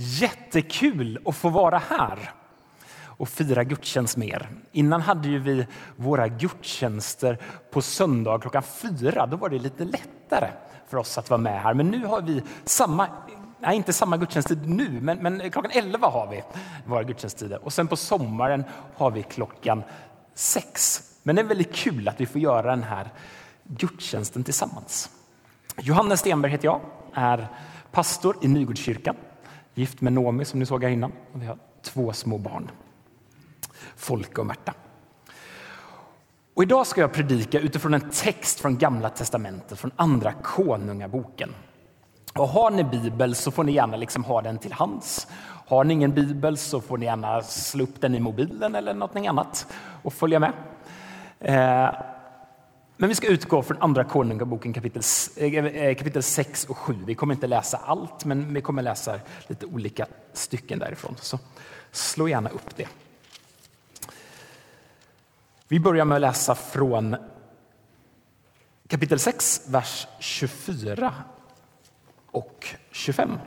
Jättekul att få vara här och fira gudstjänst med er. Innan hade ju vi våra gudstjänster på söndag klockan fyra. Då var det lite lättare för oss att vara med här. Men nu har vi samma, nej inte samma gudstjänsttid nu, men, men klockan elva har vi våra gudstjänsttider. Och sen på sommaren har vi klockan sex. Men det är väldigt kul att vi får göra den här gudstjänsten tillsammans. Johannes Stenberg heter jag, är pastor i Nygårdskyrkan, gift med Nomi som ni såg här innan. Och vi har två små barn, Folke och Märta. Och idag ska jag predika utifrån en text från Gamla testamentet, från Andra Konungaboken. Och har ni bibel så får ni gärna liksom ha den till hands. Har ni ingen bibel så får ni gärna slå upp den i mobilen eller något annat och följa med. Eh, men vi ska utgå från Andra Konungaboken kapitel, eh, eh, kapitel 6 och 7. Vi kommer inte läsa allt, men vi kommer läsa lite olika stycken därifrån. Så slå gärna upp det. Vi börjar med att läsa från kapitel 6, vers 24 och 25.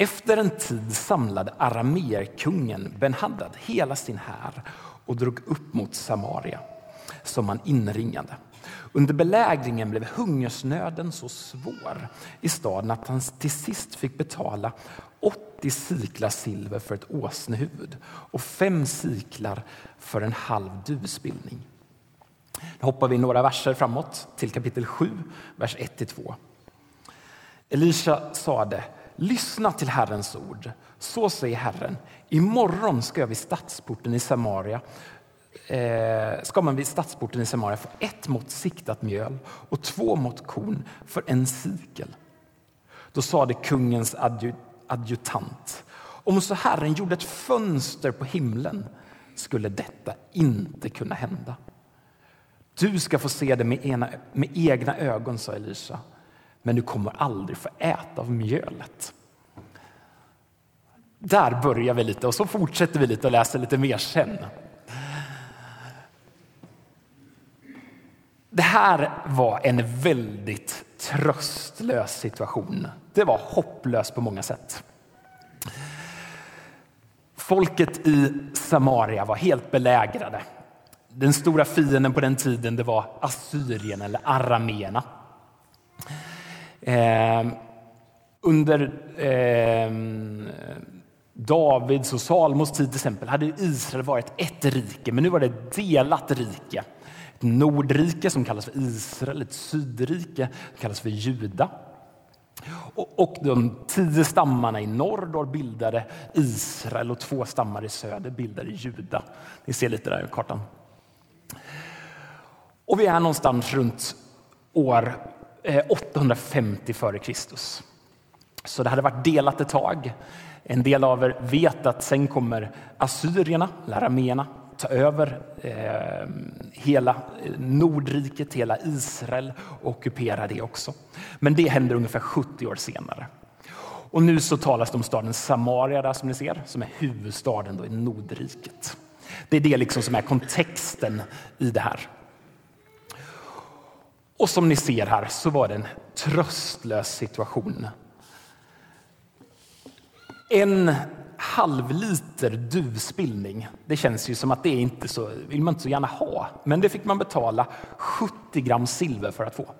Efter en tid samlade arameerkungen Ben-Hadad hela sin här och drog upp mot Samaria, som han inringade. Under belägringen blev hungersnöden så svår i staden att han till sist fick betala 80 siklar silver för ett åsnehuvud och fem siklar för en halv duvspillning. Nu hoppar vi några verser framåt till kapitel 7, vers 1-2. Elisha sade Lyssna till Herrens ord. Så säger Herren. Imorgon ska jag vid stadsporten i Samaria eh, ska man vid stadsporten i Samaria få ett mått siktat mjöl och två mått korn för en sikel. Då sade kungens adjutant om så Herren gjorde ett fönster på himlen skulle detta inte kunna hända. Du ska få se det med, ena, med egna ögon, sa Elisa men du kommer aldrig få äta av mjölet. Där börjar vi lite och så fortsätter vi lite och läser lite mer sen. Det här var en väldigt tröstlös situation. Det var hopplöst på många sätt. Folket i Samaria var helt belägrade. Den stora fienden på den tiden det var Assyrien eller arameerna. Eh, under eh, Davids och Salmos tid till exempel hade Israel varit ett rike, men nu var det ett delat rike. Ett nordrike som kallas för Israel, ett sydrike som kallas för Juda. Och de tio stammarna i norr då bildade Israel och två stammar i söder bildade Juda. Ni ser lite där i kartan. Och vi är någonstans runt år Eh, 850 f.Kr. Så det hade varit delat ett tag. En del av er vet att sen kommer assyrierna, larameerna, ta över eh, hela eh, Nordriket, hela Israel och ockupera det också. Men det händer ungefär 70 år senare. Och nu så talas det om staden Samaria där som ni ser, som är huvudstaden då i Nordriket. Det är det liksom som är kontexten i det här. Och som ni ser här så var det en tröstlös situation. En halvliter duvspillning, det känns ju som att det inte så, vill man inte så gärna ha. Men det fick man betala 70 gram silver för att få.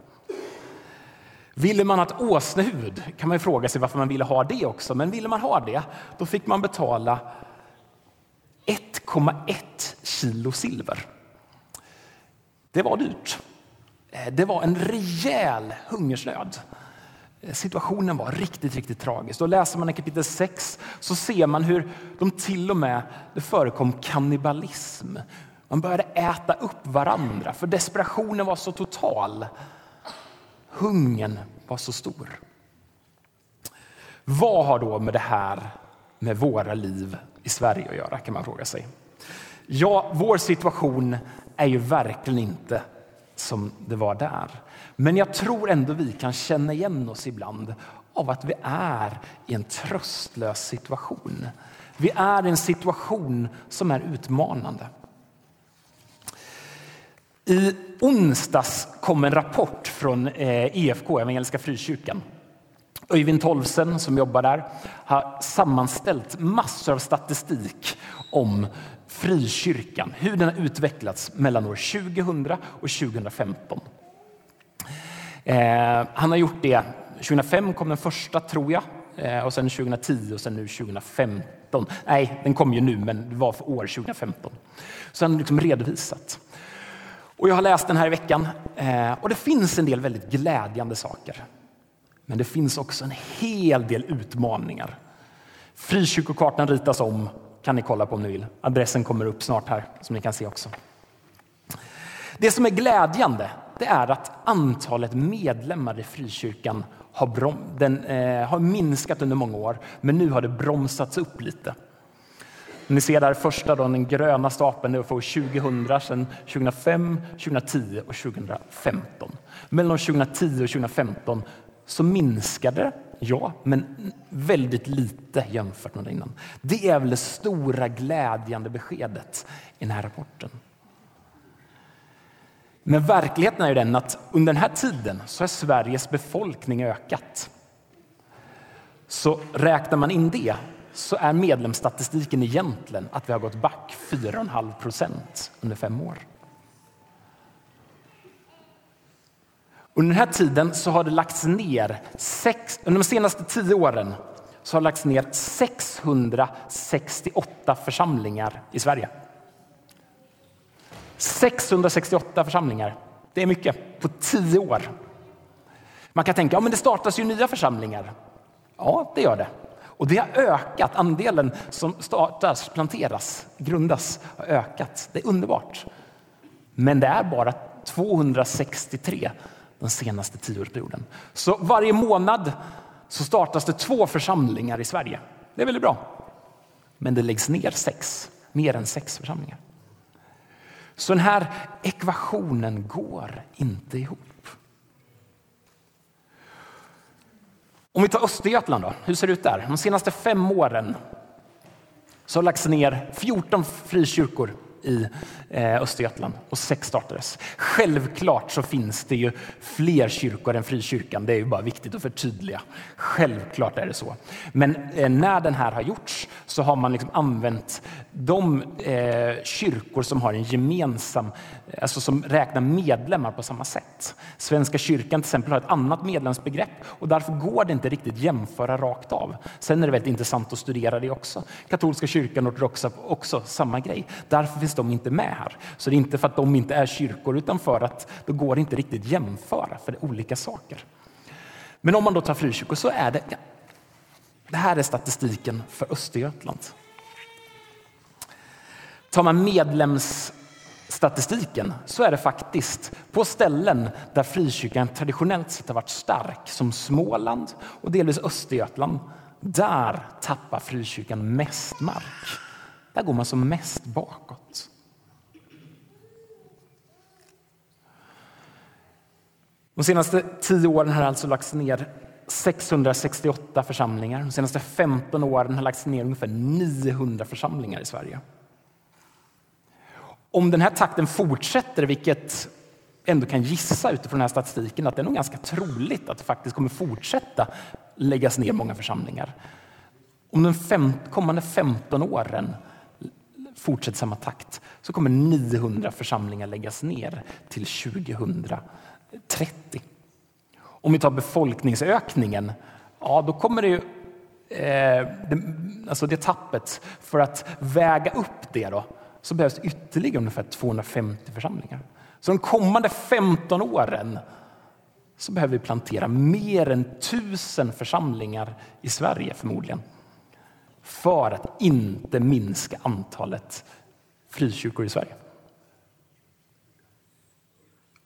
Ville man ha ett åsnehuvud kan man fråga sig varför man ville ha det också. Men ville man ha det, då fick man betala 1,1 kilo silver. Det var dyrt. Eh, det var en rejäl hungersnöd. Eh, situationen var riktigt, riktigt tragisk. Då läser man i kapitel 6 så ser man hur de till och med det förekom kannibalism. Man började äta upp varandra för desperationen var så total. Hungern var så stor. Vad har då med det här med våra liv i Sverige att göra kan man fråga sig. Ja, vår situation är ju verkligen inte som det var där. Men jag tror ändå vi kan känna igen oss ibland av att vi är i en tröstlös situation. Vi är i en situation som är utmanande. I onsdags kom en rapport från eh, EFK, Evangeliska Frikyrkan. Öyvind Tolvsen som jobbar där har sammanställt massor av statistik om frikyrkan, hur den har utvecklats mellan år 2000 och 2015. Eh, han har gjort det. 2005 kom den första, tror jag, eh, och sen 2010 och sen nu 2015. Nej, den kom ju nu, men det var för år 2015. Så han har liksom redovisat. Och jag har läst den här i veckan eh, och det finns en del väldigt glädjande saker. Men det finns också en hel del utmaningar. Frikyrkokartan ritas om, kan ni kolla på om ni vill. Adressen kommer upp snart här, som ni kan se också. Det som är glädjande det är att antalet medlemmar i frikyrkan har, brom, den, eh, har minskat under många år, men nu har det bromsats upp lite. Ni ser där första, då, den gröna stapeln, det var 2000, sen 2005, 2010 och 2015. Mellan 2010 och 2015 så minskade det, ja, men väldigt lite jämfört med innan. Det är väl det stora glädjande beskedet i den här rapporten. Men verkligheten är ju den att under den här tiden så har Sveriges befolkning ökat. Så räknar man in det så är medlemsstatistiken egentligen att vi har gått back 4,5 procent under fem år. Under den här tiden så har det lagts ner, sex, under de senaste tio åren så har det lagts ner 668 församlingar i Sverige. 668 församlingar, det är mycket på tio år. Man kan tänka, ja men det startas ju nya församlingar. Ja, det gör det. Och det har ökat, andelen som startas, planteras, grundas har ökat. Det är underbart. Men det är bara 263 den senaste tioårsperioden. Så varje månad så startas det två församlingar i Sverige. Det är väldigt bra. Men det läggs ner sex, mer än sex församlingar. Så den här ekvationen går inte ihop. Om vi tar Östergötland, då, hur ser det ut där? De senaste fem åren så har lagts ner 14 frikyrkor i eh, Östergötland och sex startades. Självklart så finns det ju fler kyrkor än frikyrkan. Det är ju bara viktigt att förtydliga. Självklart är det så. Men eh, när den här har gjorts så har man liksom använt de eh, kyrkor som har en gemensam, alltså som räknar medlemmar på samma sätt. Svenska kyrkan till exempel har ett annat medlemsbegrepp och därför går det inte riktigt jämföra rakt av. Sen är det väldigt intressant att studera det också. Katolska kyrkan och ortodoxa också samma grej. Därför finns de inte med här. Så det är inte för att de inte är kyrkor utan för att det går inte riktigt jämföra för det är olika saker. Men om man då tar frikyrkor så är det, ja, det här är statistiken för Östergötland. Tar man medlemsstatistiken så är det faktiskt på ställen där frikyrkan traditionellt sett har varit stark, som Småland och delvis Östergötland, där tappar frikyrkan mest mark. Där går man som mest bakåt. De senaste tio åren har alltså lagts ner 668 församlingar. De senaste 15 åren har lagts ner ungefär 900 församlingar i Sverige. Om den här takten fortsätter, vilket ändå kan gissa utifrån den här statistiken att det är nog ganska troligt att det faktiskt kommer fortsätta läggas ner många församlingar. Om de fem, kommande 15 åren fortsätter samma takt så kommer 900 församlingar läggas ner till 2030. Om vi tar befolkningsökningen, ja då kommer det ju eh, det, alltså det tappet, för att väga upp det då, så behövs ytterligare ungefär 250 församlingar. Så de kommande 15 åren så behöver vi plantera mer än tusen församlingar i Sverige förmodligen för att inte minska antalet frikyrkor i Sverige.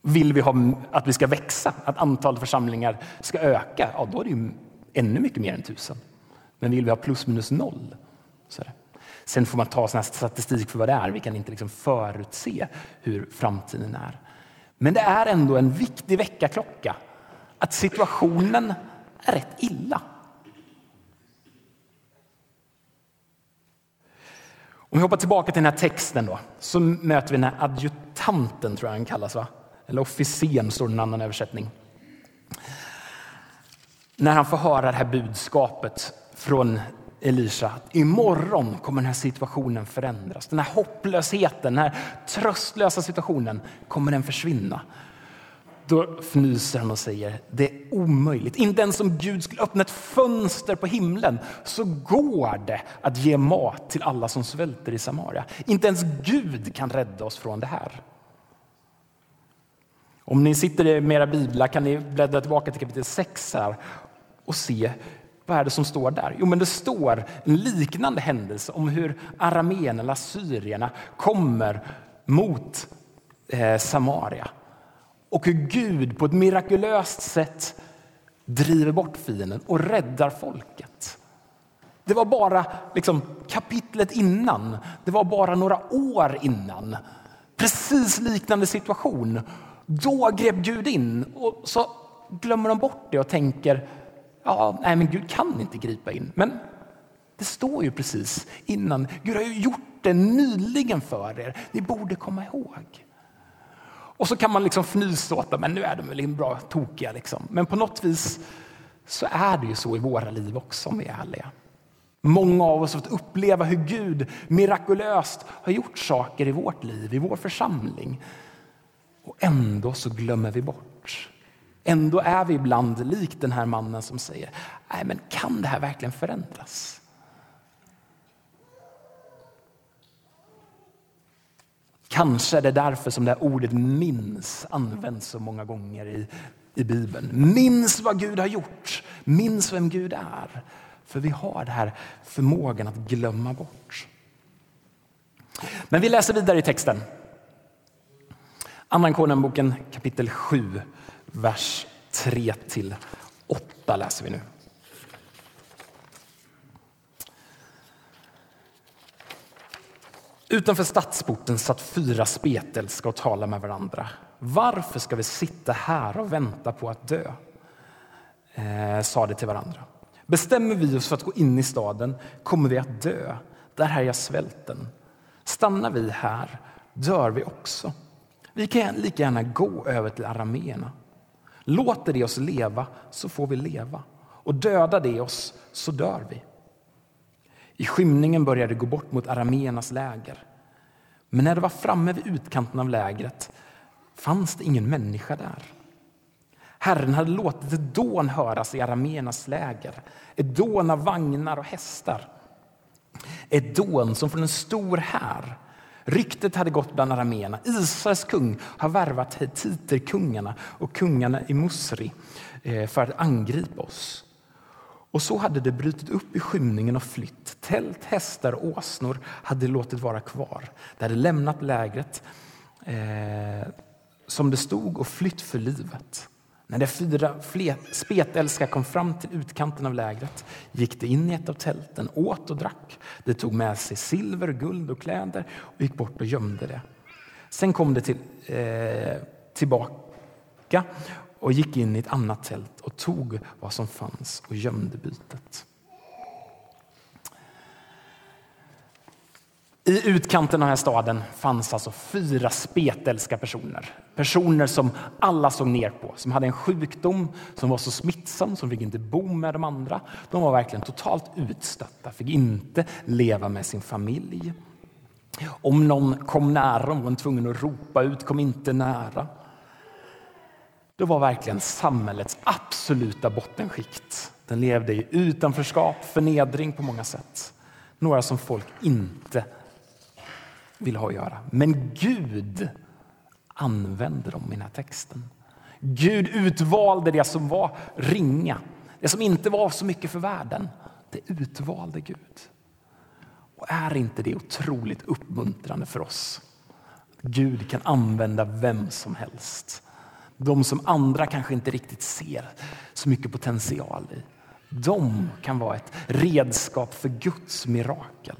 Vill vi ha att vi ska växa, att antalet församlingar ska öka, ja, då är det ju ännu mycket mer än tusen. Men vill vi ha plus minus noll, så är det. Sen får man ta sån statistik för vad det är. Vi kan inte liksom förutse hur framtiden är. Men det är ändå en viktig väckarklocka att situationen är rätt illa. Om vi hoppar tillbaka till den här texten då, så möter vi den här adjutanten, tror jag han kallas. Va? Eller officeren, står det i en annan översättning. När han får höra det här budskapet från Elisha. att imorgon kommer den här situationen förändras. Den här hopplösheten, den här tröstlösa situationen kommer den försvinna. Då fnyser han och säger det är omöjligt. Inte ens om Gud skulle öppna ett fönster på himlen så går det att ge mat till alla som svälter i Samaria. Inte ens Gud kan rädda oss från det här. Om ni sitter med era biblar kan ni bläddra tillbaka till kapitel 6 här och se vad är det som står där? Jo, men det står en liknande händelse om hur arameerna, eller assyrierna, kommer mot eh, Samaria och hur Gud på ett mirakulöst sätt driver bort fienden och räddar folket. Det var bara liksom, kapitlet innan, det var bara några år innan. Precis liknande situation. Då grep Gud in och så glömmer de bort det och tänker ja, nej, men Gud kan inte gripa in. Men det står ju precis innan. Gud har ju gjort det nyligen för er. Ni borde komma ihåg. Och så kan man liksom fnysa åt dem, men nu är de väl bra tokiga. Liksom. Men på något vis så är det ju så i våra liv också om vi är ärliga. Många av oss har fått uppleva hur Gud mirakulöst har gjort saker i vårt liv, i vår församling. Och ändå så glömmer vi bort. Ändå är vi ibland lik den här mannen som säger, nej men kan det här verkligen förändras? Kanske är det därför som det här ordet minns används så många gånger i, i Bibeln. Minns vad Gud har gjort. Minns vem Gud är. För vi har den här förmågan att glömma bort. Men vi läser vidare i texten. Andra Konungboken kapitel 7, vers 3 till 8 läser vi nu. Utanför stadsporten satt fyra spetälska och talade med varandra. Varför ska vi sitta här och vänta på att dö? Eh, sa de till varandra. Bestämmer vi oss för att gå in i staden kommer vi att dö. Där här är svälten. Stannar vi här dör vi också. Vi kan lika gärna gå över till arameerna. Låter de oss leva så får vi leva och dödar de oss så dör vi. I skymningen började det gå bort mot arameernas läger. Men när det var framme vid utkanten av lägret fanns det ingen människa där. Herren hade låtit ett dån höras i arameernas läger, ett dån av vagnar och hästar. Ett dån som från en stor här. Ryktet hade gått bland arameerna. Israels kung har värvat hetiterkungarna och kungarna i Musri eh, för att angripa oss. Och så hade det brutit upp i skymningen och flytt. Tält, hästar och åsnor hade låtit vara kvar. Det hade lämnat lägret eh, som det stod och flytt för livet. När de fyra spetälska kom fram till utkanten av lägret gick de in i ett av tälten, åt och drack. De tog med sig silver, guld och kläder och gick bort och gömde det. Sen kom de till, eh, tillbaka och gick in i ett annat tält och tog vad som fanns och gömde bytet. I utkanten av den här staden fanns alltså fyra spetälska personer. Personer som alla såg ner på, som hade en sjukdom som var så smittsam, som fick inte bo med de andra. De var verkligen totalt utstötta, fick inte leva med sin familj. Om någon kom nära dem var de tvungen att ropa ut, kom inte nära. Det var verkligen samhällets absoluta bottenskikt. Den levde i utanförskap, förnedring på många sätt. Några som folk inte ville ha att göra. Men Gud använde dem i den här texten. Gud utvalde det som var ringa, det som inte var så mycket för världen. Det utvalde Gud. Och är inte det otroligt uppmuntrande för oss? Gud kan använda vem som helst. De som andra kanske inte riktigt ser så mycket potential i. De kan vara ett redskap för Guds mirakel.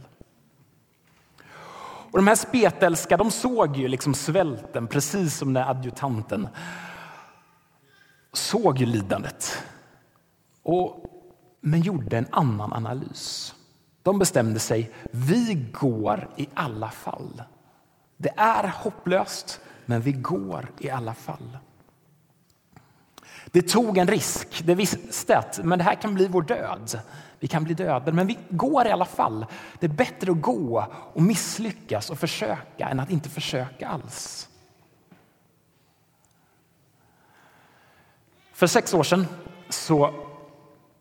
Och de här spetälska de såg ju liksom svälten, precis som den adjutanten såg ju lidandet. Och, men gjorde en annan analys. De bestämde sig, vi går i alla fall. Det är hopplöst, men vi går i alla fall. Det tog en risk. Det visste att men det här kan bli vår död. Vi kan bli döda, men vi går i alla fall. Det är bättre att gå och misslyckas och försöka än att inte försöka alls. För sex år sedan så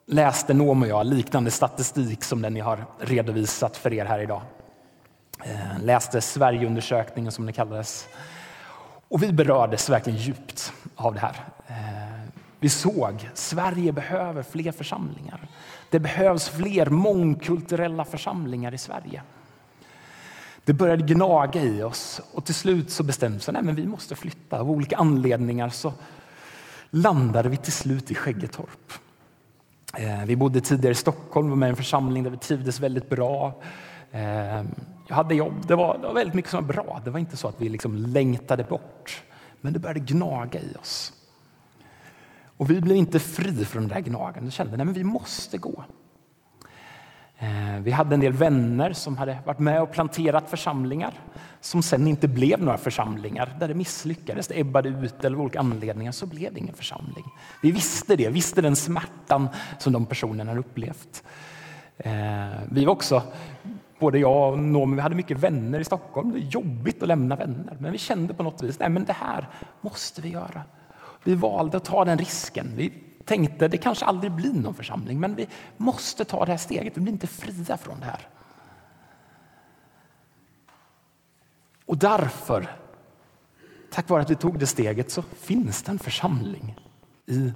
läste Noam och jag liknande statistik som den ni har redovisat för er här idag. Eh, läste Sverigeundersökningen som det kallades. Och vi berördes verkligen djupt av det här. Vi såg Sverige behöver fler församlingar. Det behövs fler mångkulturella församlingar i Sverige. Det började gnaga i oss och till slut så bestämde sig, nej men vi måste flytta. Av olika anledningar så landade vi till slut i Skäggetorp. Eh, vi bodde tidigare i Stockholm, var med i en församling där vi trivdes väldigt bra. Eh, jag hade jobb, det var, det var väldigt mycket som var bra. Det var inte så att vi liksom längtade bort, men det började gnaga i oss. Och vi blev inte fri från det där gnagandet. Vi kände att vi måste gå. Eh, vi hade en del vänner som hade varit med och planterat församlingar som sen inte blev några församlingar, där det misslyckades, det ebbade ut eller av olika anledningar så blev det ingen församling. Vi visste det, visste den smärtan som de personerna hade upplevt. Eh, vi var också, både jag och Noomi, vi hade mycket vänner i Stockholm. Det är jobbigt att lämna vänner, men vi kände på något vis, nej men det här måste vi göra. Vi valde att ta den risken. Vi tänkte det kanske aldrig blir någon församling, men vi måste ta det här steget. Vi blir inte fria från det här. Och därför, tack vare att vi tog det steget, så finns det en församling i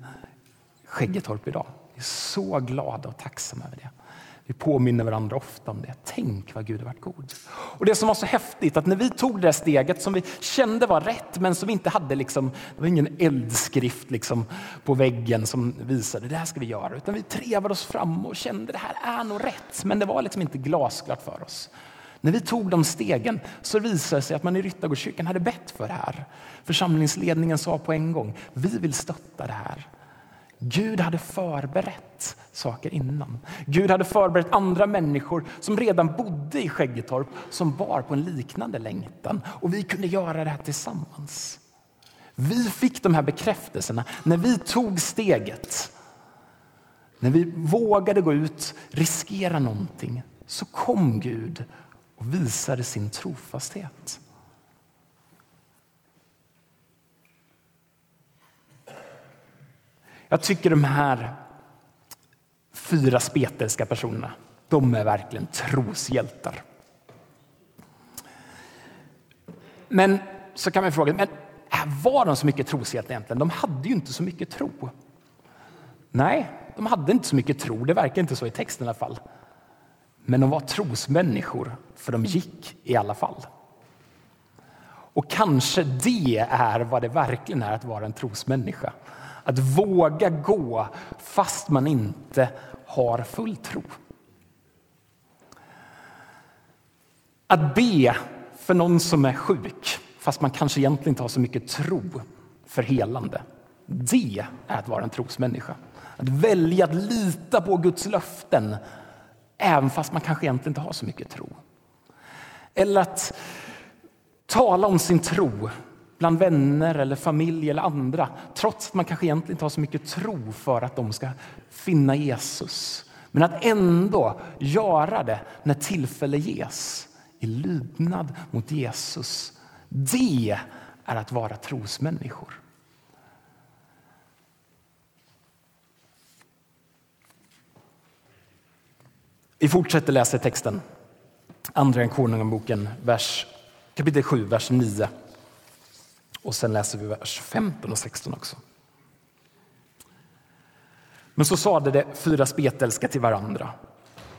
Skäggetorp idag. Vi är så glada och tacksamma över det. Vi påminner varandra ofta om det. Tänk vad Gud har varit god. Och Det som var så häftigt att när vi tog det där steget som vi kände var rätt men som vi inte hade, liksom, det var ingen eldskrift liksom, på väggen som visade det här ska vi göra. Utan vi trevade oss fram och kände det här är nog rätt. Men det var liksom inte glasklart för oss. När vi tog de stegen så visade det sig att man i Ryttargårdskyrkan hade bett för det här. Församlingsledningen sa på en gång, vi vill stötta det här. Gud hade förberett saker innan. Gud hade förberett andra människor som redan bodde i Skäggetorp som bar på en liknande längtan. Och vi kunde göra det här tillsammans. Vi fick de här bekräftelserna när vi tog steget. När vi vågade gå ut, riskera någonting, så kom Gud och visade sin trofasthet. Jag tycker de här fyra spetälska personerna, de är verkligen troshjältar. Men så kan man fråga, men var de så mycket troshjältar egentligen? De hade ju inte så mycket tro. Nej, de hade inte så mycket tro. Det verkar inte så i texten i alla fall. Men de var trosmänniskor, för de gick i alla fall. Och kanske det är vad det verkligen är att vara en trosmänniska. Att våga gå fast man inte har full tro. Att be för någon som är sjuk fast man kanske egentligen inte har så mycket tro för helande. Det är att vara en trosmänniska. Att välja att lita på Guds löften även fast man kanske egentligen inte har så mycket tro. Eller att tala om sin tro bland vänner, eller familj eller andra trots att man kanske egentligen inte har så mycket tro för att de ska finna Jesus. Men att ändå göra det när tillfälle ges i lydnad mot Jesus. Det är att vara trosmänniskor. Vi fortsätter läsa texten. Andra Konungaboken, kapitel 7, vers 9. Och sen läser vi vers 15 och 16 också. Men så sade de fyra spetälska till varandra.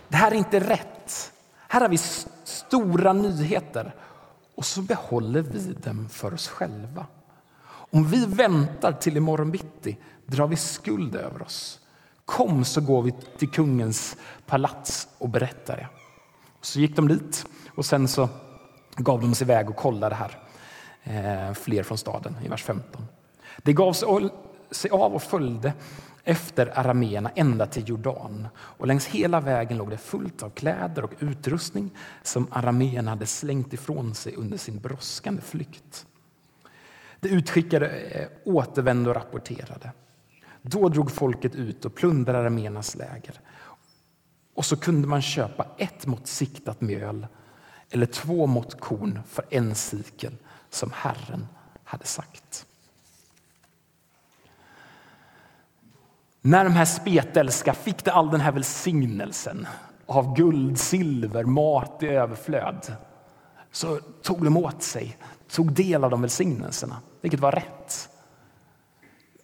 Det här är inte rätt. Här har vi stora nyheter och så behåller vi dem för oss själva. Om vi väntar till imorgon bitti drar vi skuld över oss. Kom så går vi till kungens palats och berättar det. Så gick de dit och sen så gav de sig iväg och kollade här. Eh, fler från staden i vers 15. Det gav sig av och följde efter arameerna ända till Jordan. Och längs hela vägen låg det fullt av kläder och utrustning som arameerna hade slängt ifrån sig under sin brådskande flykt. De utskickade eh, återvände och rapporterade. Då drog folket ut och plundrade arameernas läger. Och så kunde man köpa ett mått siktat mjöl eller två mått korn för en sikel som Herren hade sagt. När de här spetälska fick de all den här välsignelsen av guld, silver, mat i överflöd så tog de åt sig, tog del av de välsignelserna, vilket var rätt.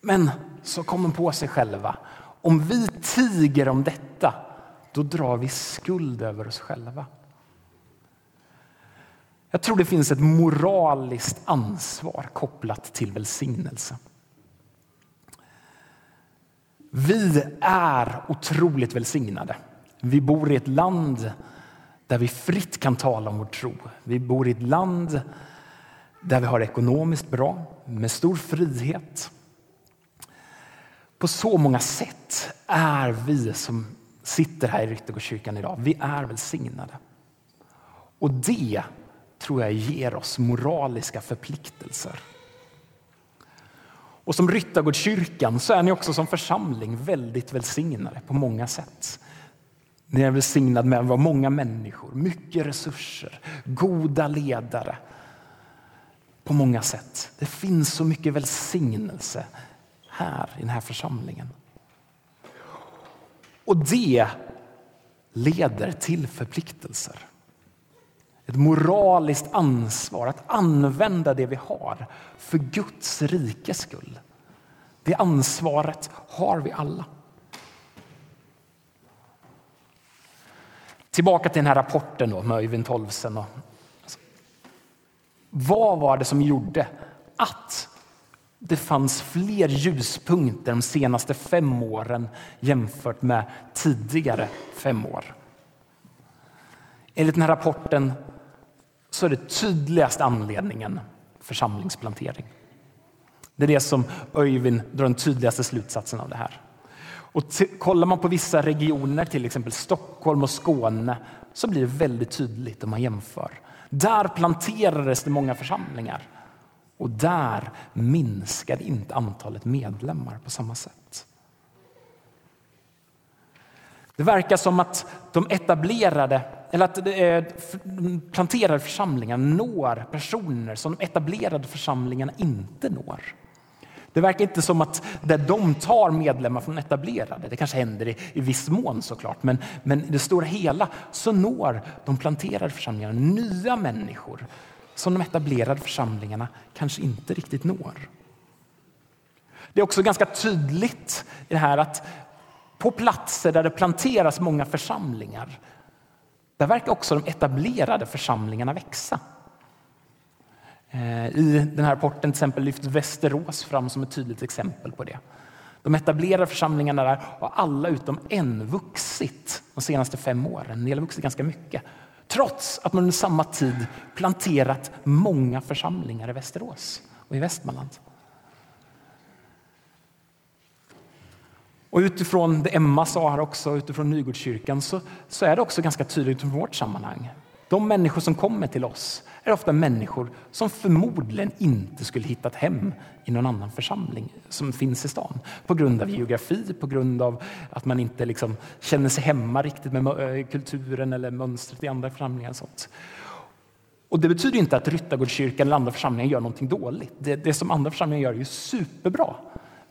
Men så kom de på sig själva. Om vi tiger om detta, då drar vi skuld över oss själva. Jag tror det finns ett moraliskt ansvar kopplat till välsignelse. Vi är otroligt välsignade. Vi bor i ett land där vi fritt kan tala om vår tro. Vi bor i ett land där vi har det ekonomiskt bra, med stor frihet. På så många sätt är vi som sitter här i Ryttergårdskyrkan idag, vi är välsignade. Och det tror jag ger oss moraliska förpliktelser. Och som Ryttargårdskyrkan så är ni också som församling väldigt välsignade på många sätt. Ni är välsignade med att vara många människor, mycket resurser, goda ledare. På många sätt. Det finns så mycket välsignelse här i den här församlingen. Och det leder till förpliktelser. Ett moraliskt ansvar att använda det vi har för Guds rikes skull. Det ansvaret har vi alla. Tillbaka till den här rapporten då, med Öyvind Tolvsen. Och, alltså, vad var det som gjorde att det fanns fler ljuspunkter de senaste fem åren jämfört med tidigare fem år? Enligt den här rapporten så är det tydligaste anledningen församlingsplantering. Det är det som Öyvind drar den tydligaste slutsatsen av det här. Och kollar man på vissa regioner, till exempel Stockholm och Skåne, så blir det väldigt tydligt om man jämför. Där planterades det många församlingar och där minskade inte antalet medlemmar på samma sätt. Det verkar som att de etablerade eller att planterade församlingar når personer som de etablerade församlingarna inte når. Det verkar inte som att där de tar medlemmar från etablerade, det kanske händer i, i viss mån såklart, men, men i det stora hela så når de planterade församlingarna nya människor som de etablerade församlingarna kanske inte riktigt når. Det är också ganska tydligt i det här att på platser där det planteras många församlingar där verkar också de etablerade församlingarna växa. Eh, I den här rapporten till exempel lyfts Västerås fram som ett tydligt exempel på det. De etablerade församlingarna där har alla utom en vuxit de senaste fem åren. En del har vuxit ganska mycket. Trots att man under samma tid planterat många församlingar i Västerås och i Västmanland. Och utifrån det Emma sa här också, utifrån Nygårdskyrkan, så, så är det också ganska tydligt från vårt sammanhang. De människor som kommer till oss är ofta människor som förmodligen inte skulle hittat hem i någon annan församling som finns i stan. På grund av geografi, på grund av att man inte liksom känner sig hemma riktigt med eh, kulturen eller mönstret i andra församlingar. Och sånt. Och det betyder inte att Ryttargårdskyrkan eller andra församlingar gör någonting dåligt. Det, det som andra församlingar gör är ju superbra.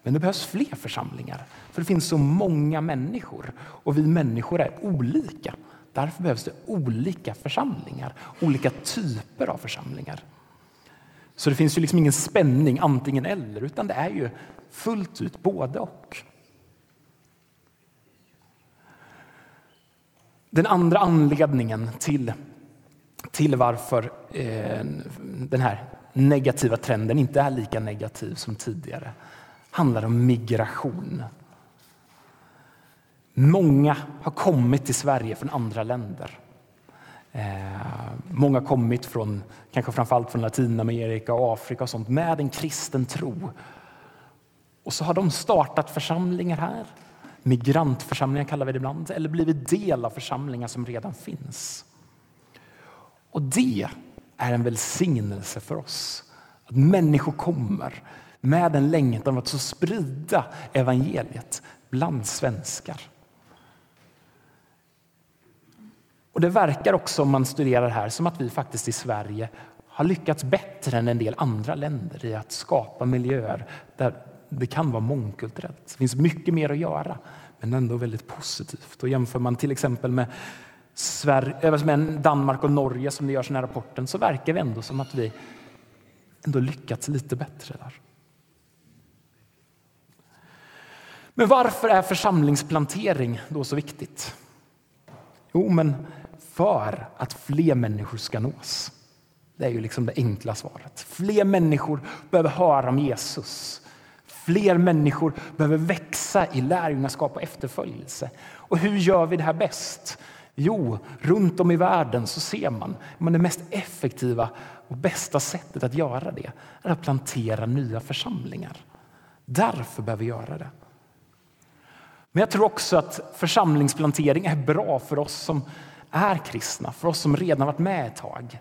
Men det behövs fler församlingar, för det finns så många människor och vi människor är olika. Därför behövs det olika församlingar, olika typer av församlingar. Så det finns ju liksom ingen spänning antingen eller, utan det är ju fullt ut både och. Den andra anledningen till, till varför eh, den här negativa trenden inte är lika negativ som tidigare handlar om migration. Många har kommit till Sverige från andra länder. Eh, många har kommit från, kanske framförallt från Latinamerika och Afrika och sånt, med en kristen tro. Och så har de startat församlingar här. Migrantförsamlingar kallar vi det ibland. Eller blivit del av församlingar som redan finns. Och det är en välsignelse för oss. Att människor kommer med en längtan att så sprida evangeliet bland svenskar. Och Det verkar också om man studerar här som att vi faktiskt i Sverige har lyckats bättre än en del andra länder i att skapa miljöer där det kan vara mångkulturellt. Det finns mycket mer att göra, men ändå väldigt positivt. Och jämför man till exempel med Sverige, med Danmark och Norge som det görs i den här rapporten så verkar det ändå som att vi ändå lyckats lite bättre där. Men varför är församlingsplantering då så viktigt? Jo, men för att fler människor ska nås. Det är ju liksom det enkla svaret. Fler människor behöver höra om Jesus. Fler människor behöver växa i lärjungaskap och efterföljelse. Och hur gör vi det här bäst? Jo, runt om i världen så ser man att det mest effektiva och bästa sättet att göra det är att plantera nya församlingar. Därför behöver vi göra det. Men jag tror också att församlingsplantering är bra för oss som är kristna, för oss som redan varit med ett tag.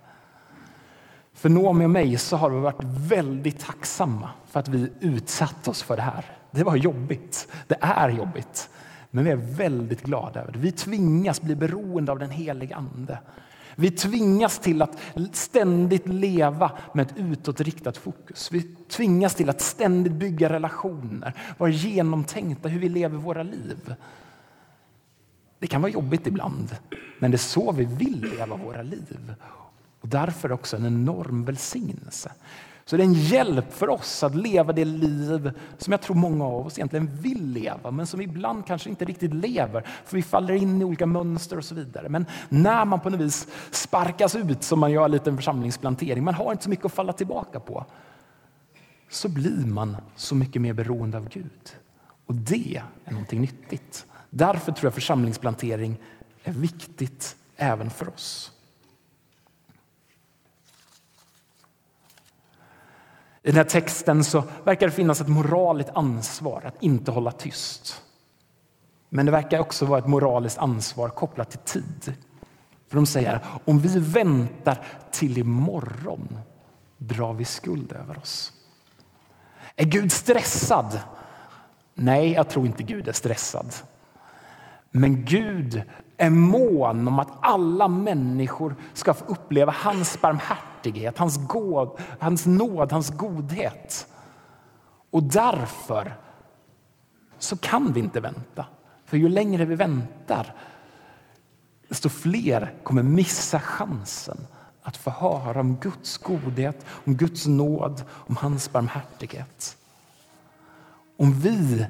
För Noomi och mig så har vi varit väldigt tacksamma för att vi utsatte oss för det här. Det var jobbigt. Det är jobbigt. Men vi är väldigt glada över det. Vi tvingas bli beroende av den heliga Ande. Vi tvingas till att ständigt leva med ett utåtriktat fokus. Vi tvingas till att ständigt bygga relationer, vara genomtänkta hur vi lever våra liv. Det kan vara jobbigt ibland, men det är så vi vill leva våra liv. Och därför också en enorm välsignelse. Så det är en hjälp för oss att leva det liv som jag tror många av oss egentligen vill leva, men som ibland kanske inte riktigt lever, för vi faller in i olika mönster och så vidare. Men när man på något vis sparkas ut, som man gör en liten församlingsplantering, man har inte så mycket att falla tillbaka på, så blir man så mycket mer beroende av Gud. Och det är någonting nyttigt. Därför tror jag församlingsplantering är viktigt även för oss. I den här texten så verkar det finnas ett moraliskt ansvar att inte hålla tyst. Men det verkar också vara ett moraliskt ansvar kopplat till tid. För de säger om vi väntar till imorgon drar vi skuld över oss. Är Gud stressad? Nej, jag tror inte Gud är stressad. Men Gud är mån om att alla människor ska få uppleva hans barmhärtighet, hans, god, hans nåd, hans godhet. Och därför så kan vi inte vänta. För ju längre vi väntar, desto fler kommer missa chansen att få höra om Guds godhet, om Guds nåd, om hans barmhärtighet. Om vi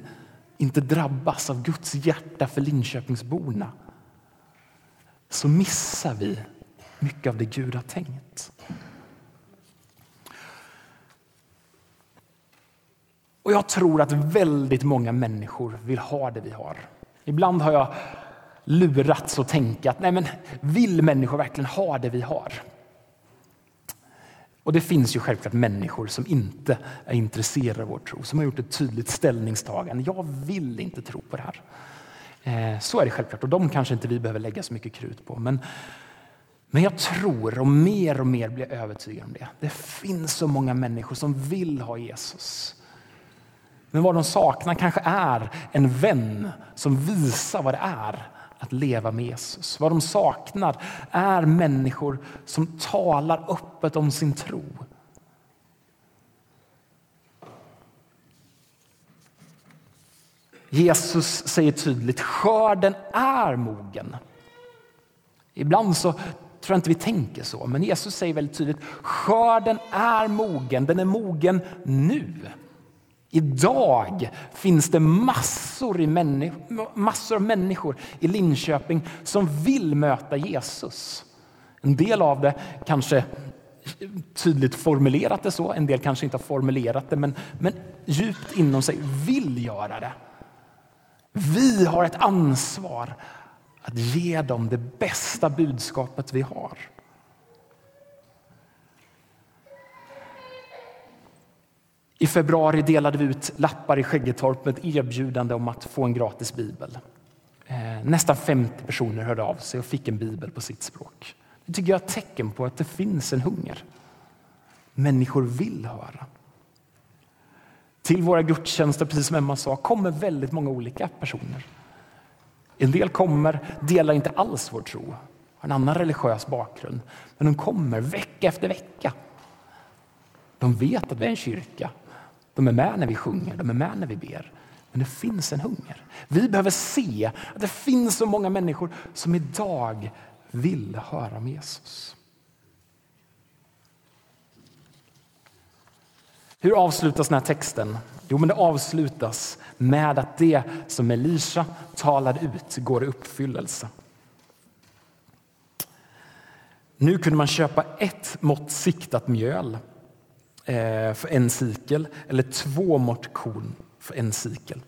inte drabbas av Guds hjärta för Linköpingsborna så missar vi mycket av det Gud har tänkt. Och Jag tror att väldigt många människor vill ha det vi har. Ibland har jag lurats att tänka att nej men, vill människor verkligen ha det vi har? Och Det finns ju självklart människor som inte är intresserade av vår tro, som har gjort ett tydligt ställningstagande. Jag vill inte tro på det här. Eh, så är det självklart och de kanske inte vi behöver lägga så mycket krut på. Men, men jag tror och mer och mer blir övertygad om det. Det finns så många människor som vill ha Jesus. Men vad de saknar kanske är en vän som visar vad det är att leva med Jesus. Vad de saknar är människor som talar öppet om sin tro. Jesus säger tydligt skörden är mogen. Ibland så tror jag inte vi tänker så, men Jesus säger väldigt tydligt skörden är mogen, den är mogen nu. Idag finns det massor, i massor av människor i Linköping som vill möta Jesus. En del av det kanske tydligt formulerat det så, en del kanske inte har formulerat det men, men djupt inom sig vill göra det. Vi har ett ansvar att ge dem det bästa budskapet vi har. I februari delade vi ut lappar i Skäggetorp med ett erbjudande om att få en gratis bibel. Eh, nästan 50 personer hörde av sig och fick en bibel på sitt språk. Det tycker jag är ett tecken på att det finns en hunger. Människor vill höra. Till våra gudstjänster, precis som Emma sa, kommer väldigt många olika personer. En del kommer, delar inte alls vår tro, har en annan religiös bakgrund. Men de kommer vecka efter vecka. De vet att vi är en kyrka. De är med när vi sjunger, de är med när vi ber. Men det finns en hunger. Vi behöver se att det finns så många människor som idag vill höra om Jesus. Hur avslutas den här texten? Jo, men det avslutas med att det som Elisha talade ut går i uppfyllelse. Nu kunde man köpa ett mått siktat mjöl eh, för en sikel eller två mått korn för en sikel.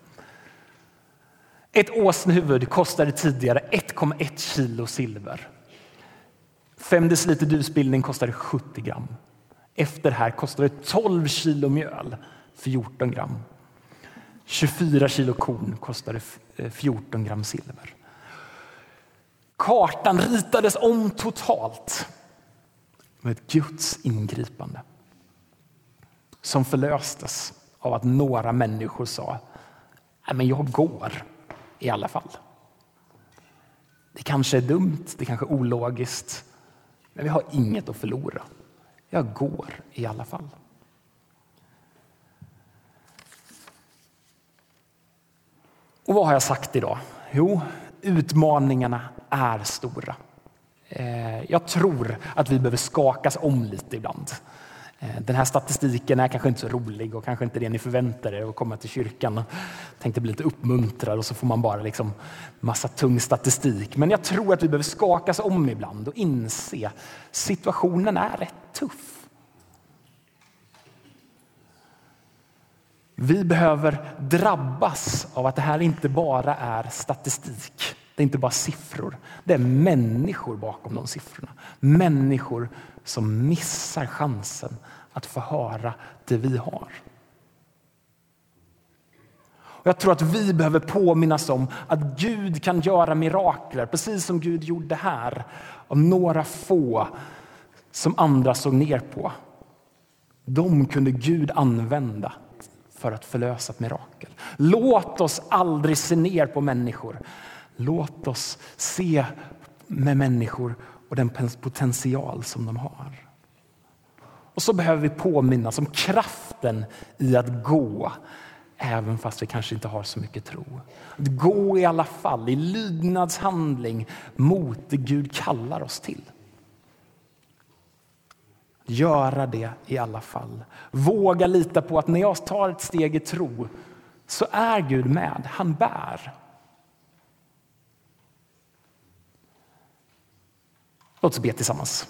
Ett åsnehuvud kostade tidigare 1,1 kilo silver. Fem deciliter dusbildning kostade 70 gram. Efter det här kostade det 12 kilo mjöl, 14 gram. 24 kilo korn kostade 14 eh, gram silver. Kartan ritades om totalt med Guds ingripande som förlöstes av att några människor sa Nej, men jag går i alla fall. Det kanske är dumt, det kanske är ologiskt, men vi har inget att förlora. Jag går i alla fall. Och vad har jag sagt idag? Jo, utmaningarna är stora. Eh, jag tror att vi behöver skakas om lite ibland. Eh, den här statistiken är kanske inte så rolig och kanske inte det ni förväntar er att komma till kyrkan och tänkte bli lite uppmuntrad och så får man bara liksom massa tung statistik. Men jag tror att vi behöver skakas om ibland och inse situationen är rätt tuff. Vi behöver drabbas av att det här inte bara är statistik. Det är inte bara siffror. Det är människor bakom de siffrorna. Människor som missar chansen att få höra det vi har. Och jag tror att vi behöver påminnas om att Gud kan göra mirakler, precis som Gud gjorde här, av några få som andra såg ner på. De kunde Gud använda för att förlösa ett mirakel. Låt oss aldrig se ner på människor. Låt oss se med människor och den potential som de har. Och så behöver vi påminnas om kraften i att gå även fast vi kanske inte har så mycket tro. Att gå i alla fall i lydnadshandling mot det Gud kallar oss till. Göra det i alla fall. Våga lita på att när jag tar ett steg i tro så är Gud med. Han bär. Låt oss be tillsammans.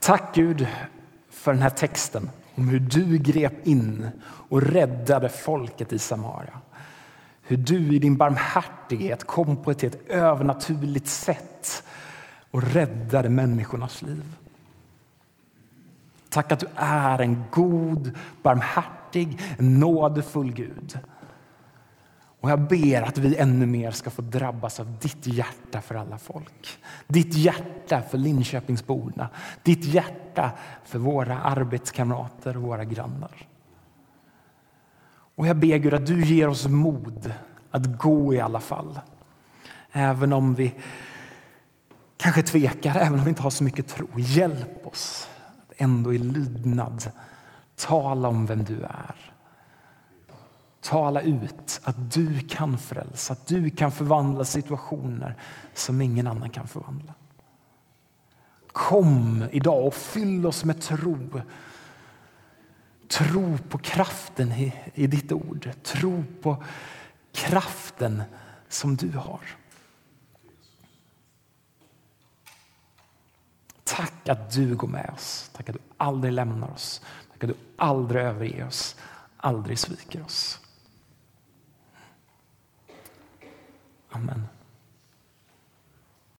Tack Gud för den här texten om hur du grep in och räddade folket i Samaria. Hur du i din barmhärtighet kom på ett helt övernaturligt sätt och räddade människornas liv. Tack att du är en god, barmhärtig, nådefull Gud. Och jag ber att vi ännu mer ska få drabbas av ditt hjärta för alla folk. Ditt hjärta för Linköpingsborna. Ditt hjärta för våra arbetskamrater och våra grannar. Och jag ber Gud att du ger oss mod att gå i alla fall. Även om vi kanske tvekar, även om vi inte har så mycket tro. Hjälp oss att ändå i lydnad tala om vem du är tala ut att du kan frälsa, att du kan förvandla situationer som ingen annan kan förvandla. Kom idag och fyll oss med tro. Tro på kraften i, i ditt ord. Tro på kraften som du har. Tack att du går med oss. Tack att du aldrig lämnar oss. Tack att du aldrig överger oss, aldrig sviker oss. Amen.